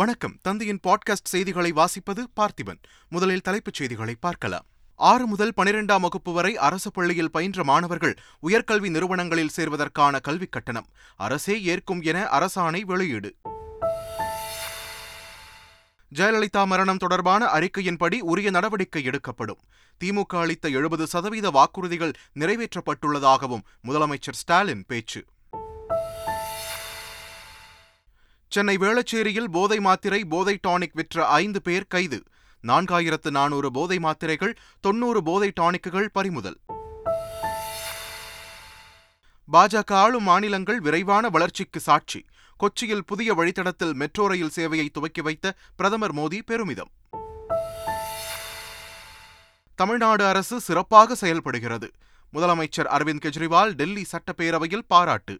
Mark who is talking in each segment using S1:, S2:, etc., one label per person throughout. S1: வணக்கம் தந்தையின் பாட்காஸ்ட் செய்திகளை வாசிப்பது பார்த்திபன் முதலில் தலைப்புச் செய்திகளை பார்க்கலாம் ஆறு முதல் பனிரெண்டாம் வகுப்பு வரை அரசு பள்ளியில் பயின்ற மாணவர்கள் உயர்கல்வி நிறுவனங்களில் சேர்வதற்கான கல்விக் கட்டணம் அரசே ஏற்கும் என அரசாணை வெளியீடு ஜெயலலிதா மரணம் தொடர்பான அறிக்கையின்படி உரிய நடவடிக்கை எடுக்கப்படும் திமுக அளித்த எழுபது சதவீத வாக்குறுதிகள் நிறைவேற்றப்பட்டுள்ளதாகவும் முதலமைச்சர் ஸ்டாலின் பேச்சு சென்னை வேளச்சேரியில் போதை மாத்திரை போதை டானிக் விற்ற ஐந்து பேர் கைது நான்காயிரத்து நானூறு போதை மாத்திரைகள் தொன்னூறு போதை டானிக்குகள் பறிமுதல் பாஜக ஆளும் மாநிலங்கள் விரைவான வளர்ச்சிக்கு சாட்சி கொச்சியில் புதிய வழித்தடத்தில் மெட்ரோ ரயில் சேவையை துவக்கி வைத்த பிரதமர் மோடி பெருமிதம் தமிழ்நாடு அரசு சிறப்பாக செயல்படுகிறது முதலமைச்சர் அரவிந்த் கெஜ்ரிவால் டெல்லி சட்டப்பேரவையில் பாராட்டு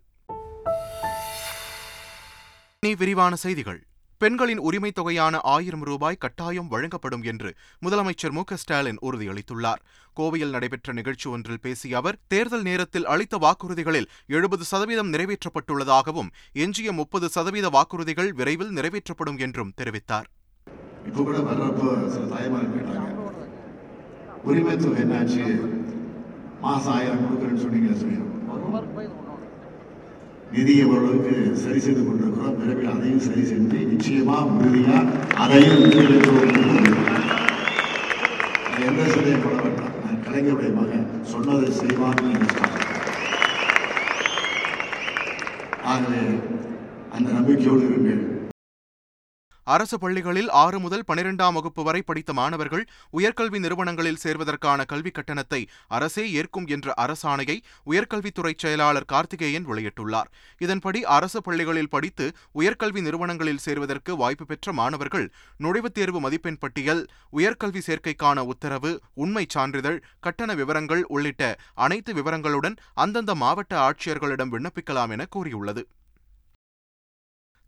S1: இனி விரிவான செய்திகள் பெண்களின் உரிமை தொகையான ஆயிரம் ரூபாய் கட்டாயம் வழங்கப்படும் என்று முதலமைச்சர் மு ஸ்டாலின் உறுதியளித்துள்ளார் கோவையில் நடைபெற்ற நிகழ்ச்சி ஒன்றில் பேசிய அவர் தேர்தல் நேரத்தில் அளித்த வாக்குறுதிகளில் எழுபது சதவீதம் நிறைவேற்றப்பட்டுள்ளதாகவும் எஞ்சிய முப்பது சதவீத வாக்குறுதிகள் விரைவில் நிறைவேற்றப்படும் என்றும் தெரிவித்தார் உரிமை தொகை என்னாச்சு மாசம் ஆயிரம் கொடுக்குறேன்னு சொன்னீங்க நிதியை ஓரளவுக்கு சரி செய்து கொண்டிருக்கிறோம் விரைவில் அதையும் சரி செய்து நிச்சயமாக உறுதியா அதையும் எந்த சிலையும் போட வேண்டாம் நான் கலைஞருடைய மகன் சொன்னதை செய்வான்னு ஆகவே அந்த நம்பிக்கையோடு இருங்கள் அரசு பள்ளிகளில் ஆறு முதல் பனிரெண்டாம் வகுப்பு வரை படித்த மாணவர்கள் உயர்கல்வி நிறுவனங்களில் சேர்வதற்கான கல்விக் கட்டணத்தை அரசே ஏற்கும் என்ற அரசாணையை உயர்கல்வித்துறை செயலாளர் கார்த்திகேயன் வெளியிட்டுள்ளார் இதன்படி அரசு பள்ளிகளில் படித்து உயர்கல்வி நிறுவனங்களில் சேர்வதற்கு வாய்ப்பு பெற்ற மாணவர்கள் நுழைவுத் தேர்வு மதிப்பெண் பட்டியல் உயர்கல்வி சேர்க்கைக்கான உத்தரவு உண்மை சான்றிதழ் கட்டண விவரங்கள் உள்ளிட்ட அனைத்து விவரங்களுடன் அந்தந்த மாவட்ட ஆட்சியர்களிடம் விண்ணப்பிக்கலாம் என கூறியுள்ளது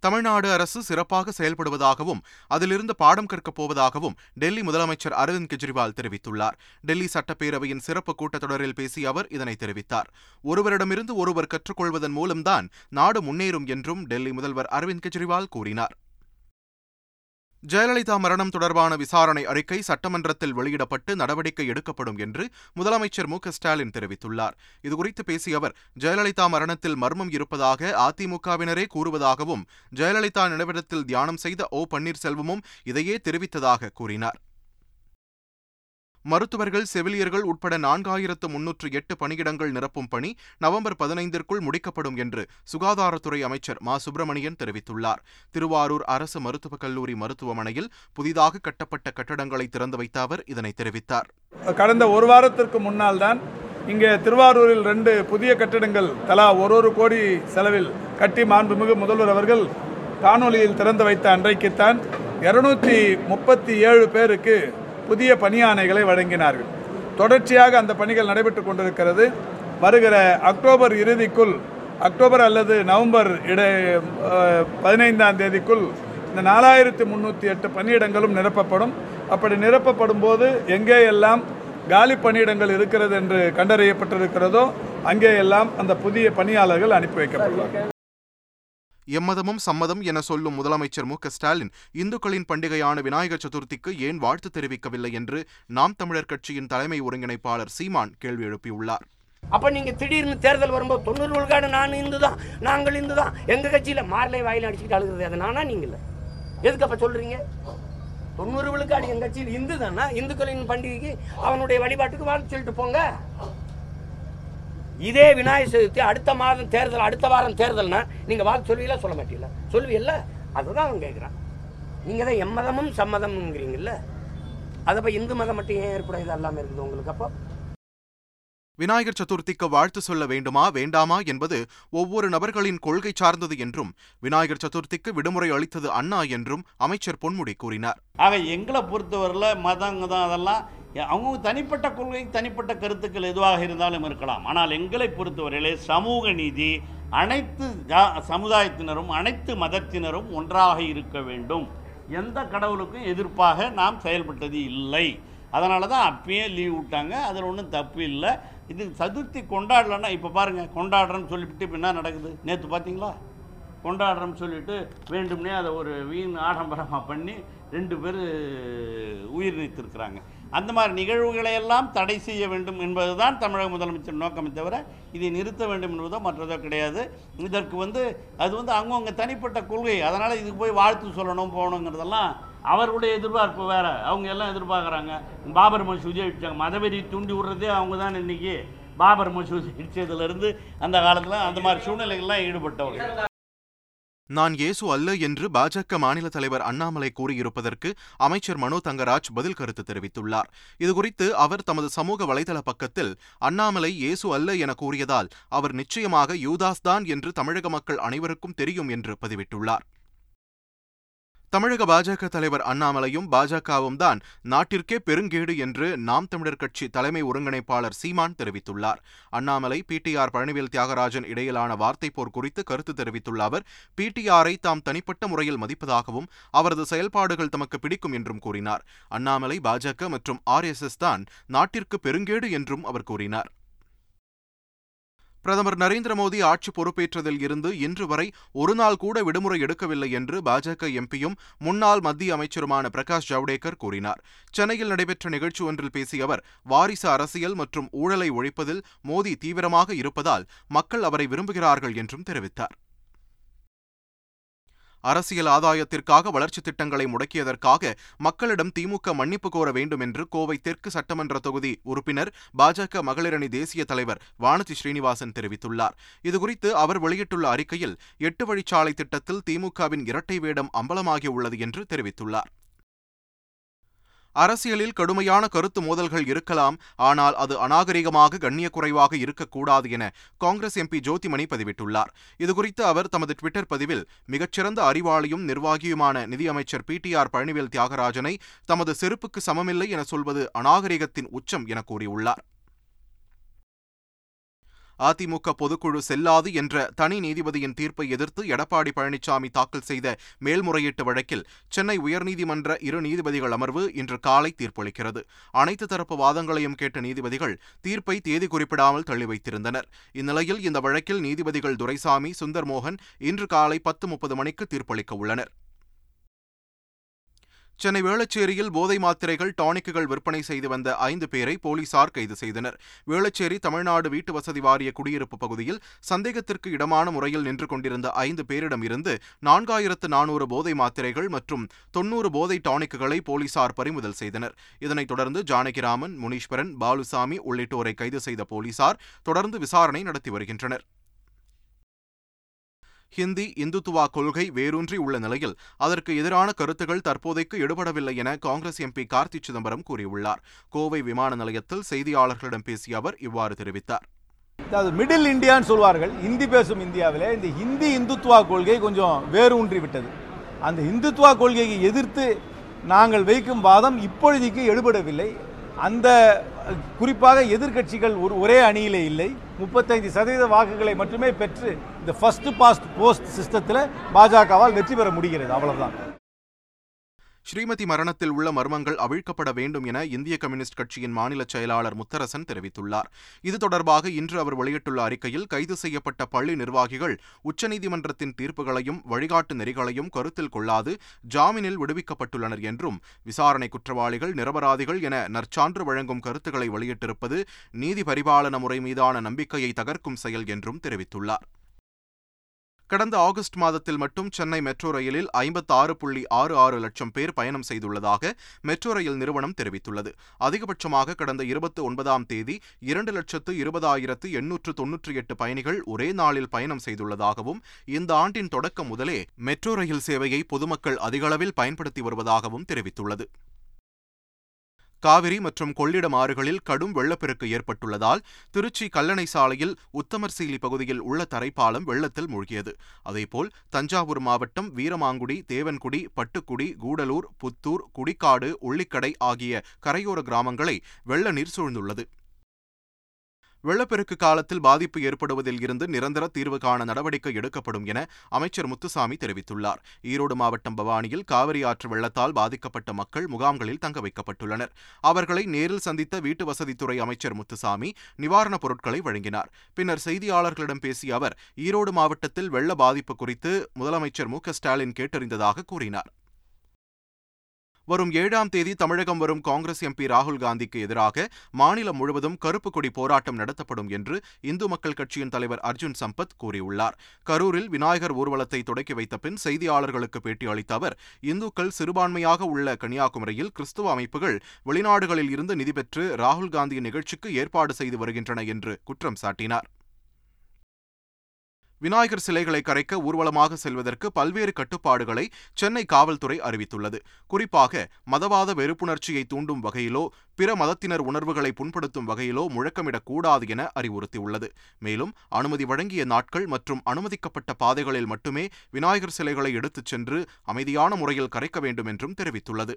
S1: தமிழ்நாடு அரசு சிறப்பாக செயல்படுவதாகவும் அதிலிருந்து பாடம் கற்கப் போவதாகவும் டெல்லி முதலமைச்சர் அரவிந்த் கெஜ்ரிவால் தெரிவித்துள்ளார் டெல்லி சட்டப்பேரவையின் சிறப்பு கூட்டத்தொடரில் பேசிய அவர் இதனை தெரிவித்தார் ஒருவரிடமிருந்து ஒருவர் கற்றுக்கொள்வதன் மூலம்தான் நாடு முன்னேறும் என்றும் டெல்லி முதல்வர் அரவிந்த் கெஜ்ரிவால் கூறினார் ஜெயலலிதா மரணம் தொடர்பான விசாரணை அறிக்கை சட்டமன்றத்தில் வெளியிடப்பட்டு நடவடிக்கை எடுக்கப்படும் என்று முதலமைச்சர் மு ஸ்டாலின் தெரிவித்துள்ளார் இதுகுறித்து பேசிய அவர் ஜெயலலிதா மரணத்தில் மர்மம் இருப்பதாக அதிமுகவினரே கூறுவதாகவும் ஜெயலலிதா நினைவிடத்தில் தியானம் செய்த ஓ பன்னீர்செல்வமும் இதையே தெரிவித்ததாக கூறினார் மருத்துவர்கள் செவிலியர்கள் உட்பட நான்காயிரத்து முன்னூற்று எட்டு பணியிடங்கள் நிரப்பும் பணி நவம்பர் பதினைந்திற்குள் முடிக்கப்படும் என்று சுகாதாரத்துறை அமைச்சர் மா சுப்பிரமணியன் தெரிவித்துள்ளார் திருவாரூர் அரசு மருத்துவக் கல்லூரி மருத்துவமனையில் புதிதாக கட்டப்பட்ட கட்டடங்களை திறந்து வைத்த அவர் இதனை தெரிவித்தார்
S2: கடந்த ஒரு வாரத்திற்கு முன்னால் தான் இங்கே திருவாரூரில் ரெண்டு புதிய கட்டிடங்கள் தலா ஒரு ஒரு கோடி செலவில் கட்டி மாண்புமிகு முதல்வர் அவர்கள் காணொலியில் திறந்து வைத்த அன்றைக்குத்தான் இருநூற்றி முப்பத்தி ஏழு பேருக்கு புதிய பணியானைகளை வழங்கினார்கள் தொடர்ச்சியாக அந்த பணிகள் நடைபெற்று கொண்டிருக்கிறது வருகிற அக்டோபர் இறுதிக்குள் அக்டோபர் அல்லது நவம்பர் இட பதினைந்தாம் தேதிக்குள் இந்த நாலாயிரத்தி முந்நூற்றி எட்டு பணியிடங்களும் நிரப்பப்படும் அப்படி நிரப்பப்படும் போது எங்கே எல்லாம் காலி பணியிடங்கள் இருக்கிறது என்று கண்டறியப்பட்டிருக்கிறதோ அங்கே எல்லாம் அந்த புதிய பணியாளர்கள் அனுப்பி வைக்கப்படுவார்கள்
S1: எம்மதமும் சம்மதம் என சொல்லும் முதலமைச்சர் மு ஸ்டாலின் இந்துக்களின் பண்டிகையான விநாயகர் சதுர்த்திக்கு ஏன் வாழ்த்து தெரிவிக்கவில்லை என்று நாம் தமிழர் கட்சியின் தலைமை ஒருங்கிணைப்பாளர் சீமான் கேள்வி எழுப்பியுள்ளார்
S3: அப்ப நீங்க திடீர்னு தேர்தல் வரும்போது தொண்ணூறு விழுக்காடு நான் இந்து தான் நாங்கள் இந்து தான் எங்க கட்சியில மாரலை வாயில அடிச்சுட்டு அழுகிறது அது நானா நீங்கள் எதுக்கு அப்போ சொல்றீங்க தொண்ணூறு விழுக்காடு எங்கள் கட்சியில் இந்து தானா இந்துக்களின் பண்டிகைக்கு அவனுடைய வழிபாட்டுக்கு வாழ்த்து சொல்லிட்டு போங்க இதே விநாயகர் சதுர்த்தி அடுத்த மாதம் தேர்தல் அடுத்த வாரம் தேர்தல்னா நீங்கள் வாக்கு சொல்லுவீங்களா சொல்ல மாட்டீங்களா சொல்லுவீல்ல அதுதான் அவன் கேட்குறான் நீங்கள் தான் எம்மதமும் சம்மதம்ங்கிறீங்கல்ல அதப்போ இந்து மதம் மட்டும் ஏன் ஏற்பட இது எல்லாமே இருக்குது உங்களுக்கு
S1: அப்போ விநாயகர் சதுர்த்திக்கு வாழ்த்து சொல்ல வேண்டுமா வேண்டாமா என்பது ஒவ்வொரு நபர்களின் கொள்கை சார்ந்தது என்றும் விநாயகர் சதுர்த்திக்கு விடுமுறை அளித்தது அண்ணா என்றும் அமைச்சர் பொன்முடி கூறினார்
S4: ஆக எங்களை பொறுத்தவரையில் மதங்க தான் அதெல்லாம் அவங்க தனிப்பட்ட கொள்கை தனிப்பட்ட கருத்துக்கள் எதுவாக இருந்தாலும் இருக்கலாம் ஆனால் எங்களை பொறுத்தவரையிலே சமூக நீதி அனைத்து ஜா சமுதாயத்தினரும் அனைத்து மதத்தினரும் ஒன்றாக இருக்க வேண்டும் எந்த கடவுளுக்கும் எதிர்ப்பாக நாம் செயல்பட்டது இல்லை அதனால தான் அப்பயே லீவ் விட்டாங்க அதில் ஒன்றும் தப்பு இல்லை இது சதுர்த்தி கொண்டாடலன்னா இப்போ பாருங்கள் கொண்டாடுறேன்னு சொல்லிவிட்டு இப்போ என்ன நடக்குது நேற்று பார்த்தீங்களா கொண்டாடுறோம்னு சொல்லிட்டு வேண்டும்னே அதை ஒரு வீண் ஆடம்பரமாக பண்ணி ரெண்டு பேர் உயிர் நீத்திருக்கிறாங்க அந்த மாதிரி நிகழ்வுகளை எல்லாம் தடை செய்ய வேண்டும் என்பதுதான் தமிழக முதலமைச்சர் நோக்கமே தவிர இதை நிறுத்த வேண்டும் என்பதோ மற்றதோ கிடையாது இதற்கு வந்து அது வந்து அவங்கவுங்க தனிப்பட்ட கொள்கை அதனால் இதுக்கு போய் வாழ்த்து சொல்லணும் போகணுங்கிறதெல்லாம் அவர்களுடைய எதிர்பார்ப்பு வேறு அவங்க எல்லாம் எதிர்பார்க்குறாங்க பாபர் மசூதியை அடித்தாங்க மதவெறி தூண்டி விடுறதே அவங்க தான் இன்றைக்கி பாபர் மசூதி இடித்ததுலேருந்து அந்த காலத்தில் அந்த மாதிரி சூழ்நிலைகள்லாம் ஈடுபட்டவர்கள்
S1: நான் இயேசு அல்ல என்று பாஜக மாநில தலைவர் அண்ணாமலை கூறியிருப்பதற்கு அமைச்சர் மனோ தங்கராஜ் பதில் கருத்து தெரிவித்துள்ளார் இதுகுறித்து அவர் தமது சமூக வலைதள பக்கத்தில் அண்ணாமலை இயேசு அல்ல என கூறியதால் அவர் நிச்சயமாக யூதாஸ்தான் என்று தமிழக மக்கள் அனைவருக்கும் தெரியும் என்று பதிவிட்டுள்ளார் தமிழக பாஜக தலைவர் அண்ணாமலையும் பாஜகவும் தான் நாட்டிற்கே பெருங்கேடு என்று நாம் தமிழர் கட்சி தலைமை ஒருங்கிணைப்பாளர் சீமான் தெரிவித்துள்ளார் அண்ணாமலை பிடிஆர் பழனிவேல் தியாகராஜன் இடையிலான வார்த்தை போர் குறித்து கருத்து தெரிவித்துள்ள அவர் பிடிஆரை தாம் தனிப்பட்ட முறையில் மதிப்பதாகவும் அவரது செயல்பாடுகள் தமக்கு பிடிக்கும் என்றும் கூறினார் அண்ணாமலை பாஜக மற்றும் ஆர்எஸ்எஸ் தான் நாட்டிற்கு பெருங்கேடு என்றும் அவர் கூறினார் பிரதமர் நரேந்திர மோடி ஆட்சி பொறுப்பேற்றதில் இருந்து இன்று வரை ஒருநாள் கூட விடுமுறை எடுக்கவில்லை என்று பாஜக எம்பியும் முன்னாள் மத்திய அமைச்சருமான பிரகாஷ் ஜவடேகர் கூறினார் சென்னையில் நடைபெற்ற நிகழ்ச்சி ஒன்றில் பேசிய அவர் வாரிசு அரசியல் மற்றும் ஊழலை ஒழிப்பதில் மோடி தீவிரமாக இருப்பதால் மக்கள் அவரை விரும்புகிறார்கள் என்றும் தெரிவித்தார் அரசியல் ஆதாயத்திற்காக வளர்ச்சித் திட்டங்களை முடக்கியதற்காக மக்களிடம் திமுக மன்னிப்பு கோர வேண்டும் என்று கோவை தெற்கு சட்டமன்ற தொகுதி உறுப்பினர் பாஜக மகளிரணி தேசிய தலைவர் வானதி ஸ்ரீனிவாசன் தெரிவித்துள்ளார் இதுகுறித்து அவர் வெளியிட்டுள்ள அறிக்கையில் எட்டு வழிச்சாலை திட்டத்தில் திமுகவின் இரட்டை வேடம் அம்பலமாகியுள்ளது என்று தெரிவித்துள்ளார் அரசியலில் கடுமையான கருத்து மோதல்கள் இருக்கலாம் ஆனால் அது அநாகரிகமாக கண்ணியக்குறைவாக இருக்கக்கூடாது என காங்கிரஸ் எம்பி ஜோதிமணி பதிவிட்டுள்ளார் இதுகுறித்து அவர் தமது டுவிட்டர் பதிவில் மிகச்சிறந்த அறிவாளியும் நிர்வாகியுமான நிதியமைச்சர் பி டி ஆர் பழனிவேல் தியாகராஜனை தமது செருப்புக்கு சமமில்லை என சொல்வது அநாகரிகத்தின் உச்சம் என கூறியுள்ளார் அதிமுக பொதுக்குழு செல்லாது என்ற தனி நீதிபதியின் தீர்ப்பை எதிர்த்து எடப்பாடி பழனிசாமி தாக்கல் செய்த மேல்முறையீட்டு வழக்கில் சென்னை உயர்நீதிமன்ற இரு நீதிபதிகள் அமர்வு இன்று காலை தீர்ப்பளிக்கிறது அனைத்து தரப்பு வாதங்களையும் கேட்ட நீதிபதிகள் தீர்ப்பை தேதி குறிப்பிடாமல் தள்ளி வைத்திருந்தனர் இந்நிலையில் இந்த வழக்கில் நீதிபதிகள் துரைசாமி சுந்தர்மோகன் இன்று காலை பத்து முப்பது மணிக்கு தீர்ப்பளிக்க உள்ளனா் சென்னை வேளச்சேரியில் போதை மாத்திரைகள் டானிக்குகள் விற்பனை செய்து வந்த ஐந்து பேரை போலீசார் கைது செய்தனர் வேளச்சேரி தமிழ்நாடு வீட்டு வசதி வாரிய குடியிருப்பு பகுதியில் சந்தேகத்திற்கு இடமான முறையில் நின்று கொண்டிருந்த ஐந்து பேரிடமிருந்து நான்காயிரத்து நானூறு போதை மாத்திரைகள் மற்றும் தொன்னூறு போதை டானிக்குகளை போலீசார் பறிமுதல் செய்தனர் இதனைத் தொடர்ந்து ஜானகிராமன் முனீஸ்வரன் பாலுசாமி உள்ளிட்டோரை கைது செய்த போலீசார் தொடர்ந்து விசாரணை நடத்தி வருகின்றனர் ஹிந்தி இந்துத்துவா கொள்கை வேரூன்றி உள்ள நிலையில் அதற்கு எதிரான கருத்துகள் தற்போதைக்கு எடுபடவில்லை என காங்கிரஸ் எம்பி கார்த்தி சிதம்பரம் கூறியுள்ளார் கோவை விமான நிலையத்தில் செய்தியாளர்களிடம் பேசிய அவர் இவ்வாறு தெரிவித்தார்
S5: மிடில் இந்தியான்னு சொல்வார்கள் இந்தி பேசும் இந்தியாவில் இந்த ஹிந்தி இந்துத்துவா கொள்கை கொஞ்சம் வேரூன்றி விட்டது அந்த இந்துத்துவா கொள்கையை எதிர்த்து நாங்கள் வைக்கும் வாதம் இப்பொழுதைக்கு எடுபடவில்லை அந்த குறிப்பாக எதிர்கட்சிகள் ஒரு ஒரே அணியிலே இல்லை முப்பத்தைந்து சதவீத வாக்குகளை மட்டுமே பெற்று இந்த ஃபஸ்ட்டு பாஸ்ட் போஸ்ட் சிஸ்டத்தில் பாஜகவால் வெற்றி பெற முடிகிறது அவ்வளவுதான்
S1: ஸ்ரீமதி மரணத்தில் உள்ள மர்மங்கள் அவிழ்க்கப்பட வேண்டும் என இந்திய கம்யூனிஸ்ட் கட்சியின் மாநில செயலாளர் முத்தரசன் தெரிவித்துள்ளார் இது தொடர்பாக இன்று அவர் வெளியிட்டுள்ள அறிக்கையில் கைது செய்யப்பட்ட பள்ளி நிர்வாகிகள் உச்சநீதிமன்றத்தின் தீர்ப்புகளையும் வழிகாட்டு நெறிகளையும் கருத்தில் கொள்ளாது ஜாமீனில் விடுவிக்கப்பட்டுள்ளனர் என்றும் விசாரணை குற்றவாளிகள் நிரபராதிகள் என நற்சான்று வழங்கும் கருத்துக்களை வெளியிட்டிருப்பது நீதி பரிபாலன முறை மீதான நம்பிக்கையை தகர்க்கும் செயல் என்றும் தெரிவித்துள்ளார் கடந்த ஆகஸ்ட் மாதத்தில் மட்டும் சென்னை மெட்ரோ ரயிலில் ஐம்பத்தி ஆறு புள்ளி ஆறு ஆறு லட்சம் பேர் பயணம் செய்துள்ளதாக மெட்ரோ ரயில் நிறுவனம் தெரிவித்துள்ளது அதிகபட்சமாக கடந்த இருபத்தி ஒன்பதாம் தேதி இரண்டு லட்சத்து இருபதாயிரத்து எண்ணூற்று தொன்னூற்றி எட்டு பயணிகள் ஒரே நாளில் பயணம் செய்துள்ளதாகவும் இந்த ஆண்டின் தொடக்கம் முதலே மெட்ரோ ரயில் சேவையை பொதுமக்கள் அதிகளவில் பயன்படுத்தி வருவதாகவும் தெரிவித்துள்ளது காவிரி மற்றும் கொள்ளிடம் ஆறுகளில் கடும் வெள்ளப்பெருக்கு ஏற்பட்டுள்ளதால் திருச்சி கல்லணை சாலையில் உத்தமர்சீலி பகுதியில் உள்ள தரைப்பாலம் வெள்ளத்தில் மூழ்கியது அதேபோல் தஞ்சாவூர் மாவட்டம் வீரமாங்குடி தேவன்குடி பட்டுக்குடி கூடலூர் புத்தூர் குடிக்காடு உள்ளிக்கடை ஆகிய கரையோர கிராமங்களை வெள்ள நீர் சூழ்ந்துள்ளது வெள்ளப்பெருக்கு காலத்தில் பாதிப்பு ஏற்படுவதில் இருந்து நிரந்தர தீர்வு காண நடவடிக்கை எடுக்கப்படும் என அமைச்சர் முத்துசாமி தெரிவித்துள்ளார் ஈரோடு மாவட்டம் பவானியில் காவிரி ஆற்று வெள்ளத்தால் பாதிக்கப்பட்ட மக்கள் முகாம்களில் தங்க வைக்கப்பட்டுள்ளனர் அவர்களை நேரில் சந்தித்த வீட்டு வசதித்துறை அமைச்சர் முத்துசாமி நிவாரணப் பொருட்களை வழங்கினார் பின்னர் செய்தியாளர்களிடம் பேசிய அவர் ஈரோடு மாவட்டத்தில் வெள்ள பாதிப்பு குறித்து முதலமைச்சர் மு ஸ்டாலின் கேட்டறிந்ததாக கூறினார் வரும் ஏழாம் தேதி தமிழகம் வரும் காங்கிரஸ் எம்பி ராகுல் காந்திக்கு எதிராக மாநிலம் முழுவதும் கருப்பு கொடி போராட்டம் நடத்தப்படும் என்று இந்து மக்கள் கட்சியின் தலைவர் அர்ஜுன் சம்பத் கூறியுள்ளார் கரூரில் விநாயகர் ஊர்வலத்தை தொடக்கி வைத்த பின் செய்தியாளர்களுக்கு பேட்டியளித்த அவர் இந்துக்கள் சிறுபான்மையாக உள்ள கன்னியாகுமரியில் கிறிஸ்துவ அமைப்புகள் வெளிநாடுகளில் இருந்து நிதி பெற்று ராகுல் காந்தியின் நிகழ்ச்சிக்கு ஏற்பாடு செய்து வருகின்றன என்று குற்றம் சாட்டினார் விநாயகர் சிலைகளை கரைக்க ஊர்வலமாக செல்வதற்கு பல்வேறு கட்டுப்பாடுகளை சென்னை காவல்துறை அறிவித்துள்ளது குறிப்பாக மதவாத வெறுப்புணர்ச்சியை தூண்டும் வகையிலோ பிற மதத்தினர் உணர்வுகளை புண்படுத்தும் வகையிலோ முழக்கமிடக்கூடாது என அறிவுறுத்தியுள்ளது மேலும் அனுமதி வழங்கிய நாட்கள் மற்றும் அனுமதிக்கப்பட்ட பாதைகளில் மட்டுமே விநாயகர் சிலைகளை எடுத்துச் சென்று அமைதியான முறையில் கரைக்க வேண்டும் என்றும் தெரிவித்துள்ளது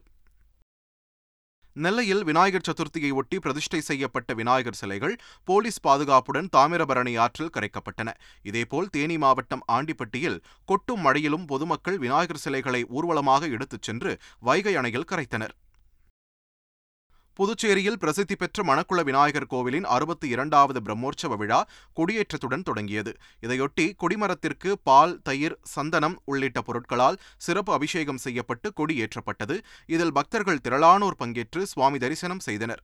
S1: நெல்லையில் விநாயகர் சதுர்த்தியை ஒட்டி பிரதிஷ்டை செய்யப்பட்ட விநாயகர் சிலைகள் போலீஸ் பாதுகாப்புடன் தாமிரபரணி ஆற்றில் கரைக்கப்பட்டன இதேபோல் தேனி மாவட்டம் ஆண்டிப்பட்டியில் கொட்டும் மழையிலும் பொதுமக்கள் விநாயகர் சிலைகளை ஊர்வலமாக எடுத்துச் சென்று வைகை அணையில் கரைத்தனர் புதுச்சேரியில் பிரசித்தி பெற்ற மணக்குள விநாயகர் கோவிலின் அறுபத்தி இரண்டாவது பிரம்மோற்சவ விழா கொடியேற்றத்துடன் தொடங்கியது இதையொட்டி கொடிமரத்திற்கு பால் தயிர் சந்தனம் உள்ளிட்ட பொருட்களால் சிறப்பு அபிஷேகம் செய்யப்பட்டு கொடியேற்றப்பட்டது இதில் பக்தர்கள் திரளானோர் பங்கேற்று சுவாமி தரிசனம் செய்தனர்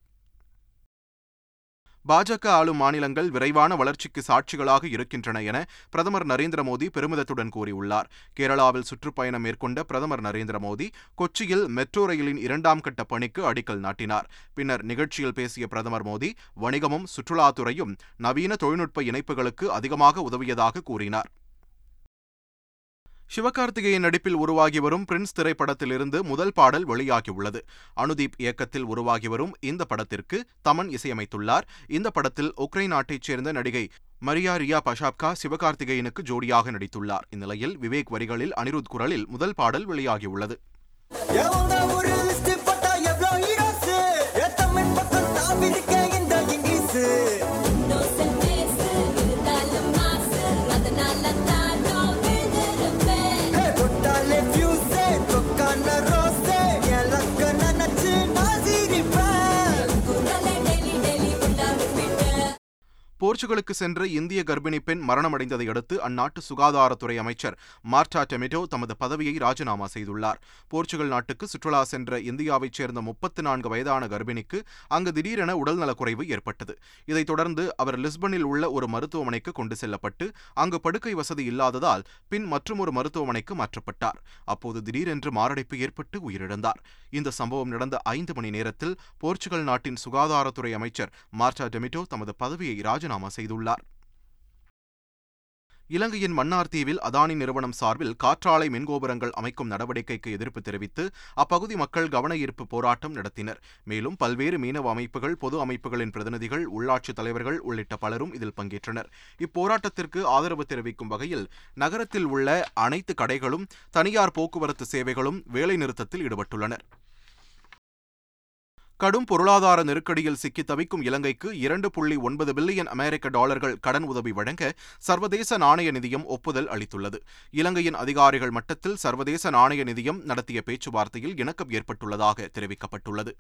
S1: பாஜக ஆளும் மாநிலங்கள் விரைவான வளர்ச்சிக்கு சாட்சிகளாக இருக்கின்றன என பிரதமர் நரேந்திர மோடி பெருமிதத்துடன் கூறியுள்ளார் கேரளாவில் சுற்றுப்பயணம் மேற்கொண்ட பிரதமர் நரேந்திர மோடி கொச்சியில் மெட்ரோ ரயிலின் இரண்டாம் கட்ட பணிக்கு அடிக்கல் நாட்டினார் பின்னர் நிகழ்ச்சியில் பேசிய பிரதமர் மோடி வணிகமும் சுற்றுலாத்துறையும் நவீன தொழில்நுட்ப இணைப்புகளுக்கு அதிகமாக உதவியதாக கூறினார் சிவகார்த்திகேயன் நடிப்பில் உருவாகி வரும் பிரின்ஸ் திரைப்படத்திலிருந்து முதல் பாடல் வெளியாகியுள்ளது அனுதீப் இயக்கத்தில் உருவாகி வரும் இந்த படத்திற்கு தமன் இசையமைத்துள்ளார் இந்த படத்தில் உக்ரைன் நாட்டைச் சேர்ந்த நடிகை மரியா ரியா பஷாப்கா சிவகார்த்திகேயனுக்கு ஜோடியாக நடித்துள்ளார் இந்நிலையில் விவேக் வரிகளில் அனிருத் குரலில் முதல் பாடல் வெளியாகியுள்ளது சென்ற இந்திய கர்ப்பிணி பெண் மரணமடைந்ததை அடுத்து அந்நாட்டு சுகாதாரத்துறை அமைச்சர் மார்டா டெமிடோ தமது பதவியை ராஜினாமா செய்துள்ளார் போர்ச்சுகல் நாட்டுக்கு சுற்றுலா சென்ற இந்தியாவைச் சேர்ந்த முப்பத்தி நான்கு வயதான கர்ப்பிணிக்கு அங்கு திடீரென நலக்குறைவு ஏற்பட்டது இதைத் தொடர்ந்து அவர் லிஸ்பனில் உள்ள ஒரு மருத்துவமனைக்கு கொண்டு செல்லப்பட்டு அங்கு படுக்கை வசதி இல்லாததால் பின் மற்றொரு மருத்துவமனைக்கு மாற்றப்பட்டார் அப்போது திடீரென்று மாரடைப்பு ஏற்பட்டு உயிரிழந்தார் இந்த சம்பவம் நடந்த ஐந்து மணி நேரத்தில் போர்ச்சுகல் நாட்டின் சுகாதாரத்துறை அமைச்சர் மார்டா டெமிடோ தமது பதவியை ராஜினாமா செய்துள்ளார் தெரிவித்துள்ளார் இலங்கையின் மன்னார் தீவில் அதானி நிறுவனம் சார்பில் காற்றாலை மின்கோபுரங்கள் அமைக்கும் நடவடிக்கைக்கு எதிர்ப்பு தெரிவித்து அப்பகுதி மக்கள் கவன ஈர்ப்பு போராட்டம் நடத்தினர் மேலும் பல்வேறு மீனவ அமைப்புகள் பொது அமைப்புகளின் பிரதிநிதிகள் உள்ளாட்சித் தலைவர்கள் உள்ளிட்ட பலரும் இதில் பங்கேற்றனர் இப்போராட்டத்திற்கு ஆதரவு தெரிவிக்கும் வகையில் நகரத்தில் உள்ள அனைத்து கடைகளும் தனியார் போக்குவரத்து சேவைகளும் வேலைநிறுத்தத்தில் ஈடுபட்டுள்ளனர் கடும் பொருளாதார நெருக்கடியில் சிக்கி தவிக்கும் இலங்கைக்கு இரண்டு புள்ளி ஒன்பது பில்லியன் அமெரிக்க டாலர்கள் கடன் உதவி வழங்க சர்வதேச நாணய நிதியம் ஒப்புதல் அளித்துள்ளது இலங்கையின் அதிகாரிகள் மட்டத்தில் சர்வதேச நாணய நிதியம் நடத்திய பேச்சுவார்த்தையில் இணக்கம் ஏற்பட்டுள்ளதாக தெரிவிக்கப்பட்டுள்ளது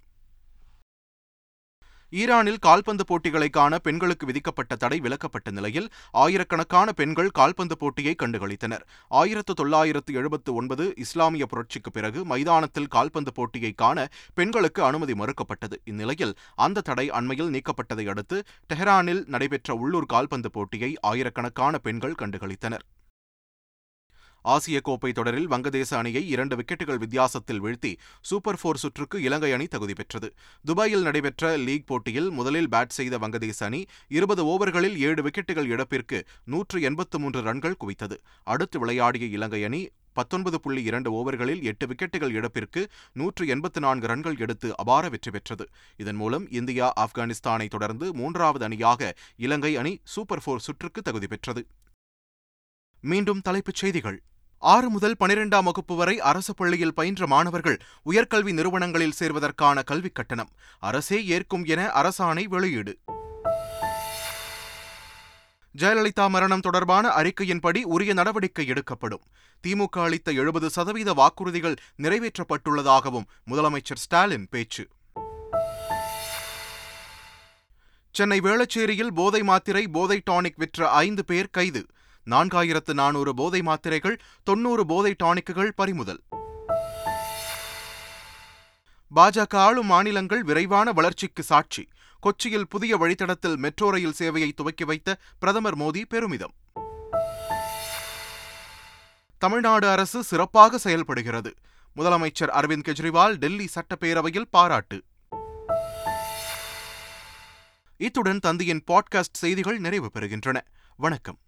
S1: ஈரானில் கால்பந்து போட்டிகளை காண பெண்களுக்கு விதிக்கப்பட்ட தடை விலக்கப்பட்ட நிலையில் ஆயிரக்கணக்கான பெண்கள் கால்பந்து போட்டியை கண்டுகளித்தனர் ஆயிரத்து தொள்ளாயிரத்து எழுபத்து ஒன்பது இஸ்லாமிய புரட்சிக்கு பிறகு மைதானத்தில் கால்பந்து போட்டியை காண பெண்களுக்கு அனுமதி மறுக்கப்பட்டது இந்நிலையில் அந்த தடை அண்மையில் நீக்கப்பட்டதை அடுத்து டெஹ்ரானில் நடைபெற்ற உள்ளூர் கால்பந்து போட்டியை ஆயிரக்கணக்கான பெண்கள் கண்டுகளித்தனர் ஆசிய கோப்பை தொடரில் வங்கதேச அணியை இரண்டு விக்கெட்டுகள் வித்தியாசத்தில் வீழ்த்தி சூப்பர் போர் சுற்றுக்கு இலங்கை அணி தகுதி பெற்றது துபாயில் நடைபெற்ற லீக் போட்டியில் முதலில் பேட் செய்த வங்கதேச அணி இருபது ஓவர்களில் ஏழு விக்கெட்டுகள் இழப்பிற்கு நூற்று எண்பத்து மூன்று ரன்கள் குவித்தது அடுத்து விளையாடிய இலங்கை அணி பத்தொன்பது புள்ளி இரண்டு ஓவர்களில் எட்டு விக்கெட்டுகள் இழப்பிற்கு நூற்று எண்பத்து நான்கு ரன்கள் எடுத்து அபார வெற்றி பெற்றது இதன் மூலம் இந்தியா ஆப்கானிஸ்தானை தொடர்ந்து மூன்றாவது அணியாக இலங்கை அணி சூப்பர் போர் சுற்றுக்கு தகுதி பெற்றது மீண்டும் தலைப்புச் செய்திகள் ஆறு முதல் பனிரெண்டாம் வகுப்பு வரை அரசு பள்ளியில் பயின்ற மாணவர்கள் உயர்கல்வி நிறுவனங்களில் சேர்வதற்கான கல்விக் கட்டணம் அரசே ஏற்கும் என அரசாணை வெளியீடு ஜெயலலிதா மரணம் தொடர்பான அறிக்கையின்படி உரிய நடவடிக்கை எடுக்கப்படும் திமுக அளித்த எழுபது சதவீத வாக்குறுதிகள் நிறைவேற்றப்பட்டுள்ளதாகவும் முதலமைச்சர் ஸ்டாலின் பேச்சு சென்னை வேளச்சேரியில் போதை மாத்திரை போதை டானிக் விற்ற ஐந்து பேர் கைது நான்காயிரத்து நானூறு போதை மாத்திரைகள் தொன்னூறு போதை டானிக்குகள் பறிமுதல் பாஜக ஆளும் மாநிலங்கள் விரைவான வளர்ச்சிக்கு சாட்சி கொச்சியில் புதிய வழித்தடத்தில் மெட்ரோ ரயில் சேவையை துவக்கி வைத்த பிரதமர் மோடி பெருமிதம் தமிழ்நாடு அரசு சிறப்பாக செயல்படுகிறது முதலமைச்சர் அரவிந்த் கெஜ்ரிவால் டெல்லி சட்டப்பேரவையில் பாராட்டு இத்துடன் தந்தையின் பாட்காஸ்ட் செய்திகள் நிறைவு பெறுகின்றன வணக்கம்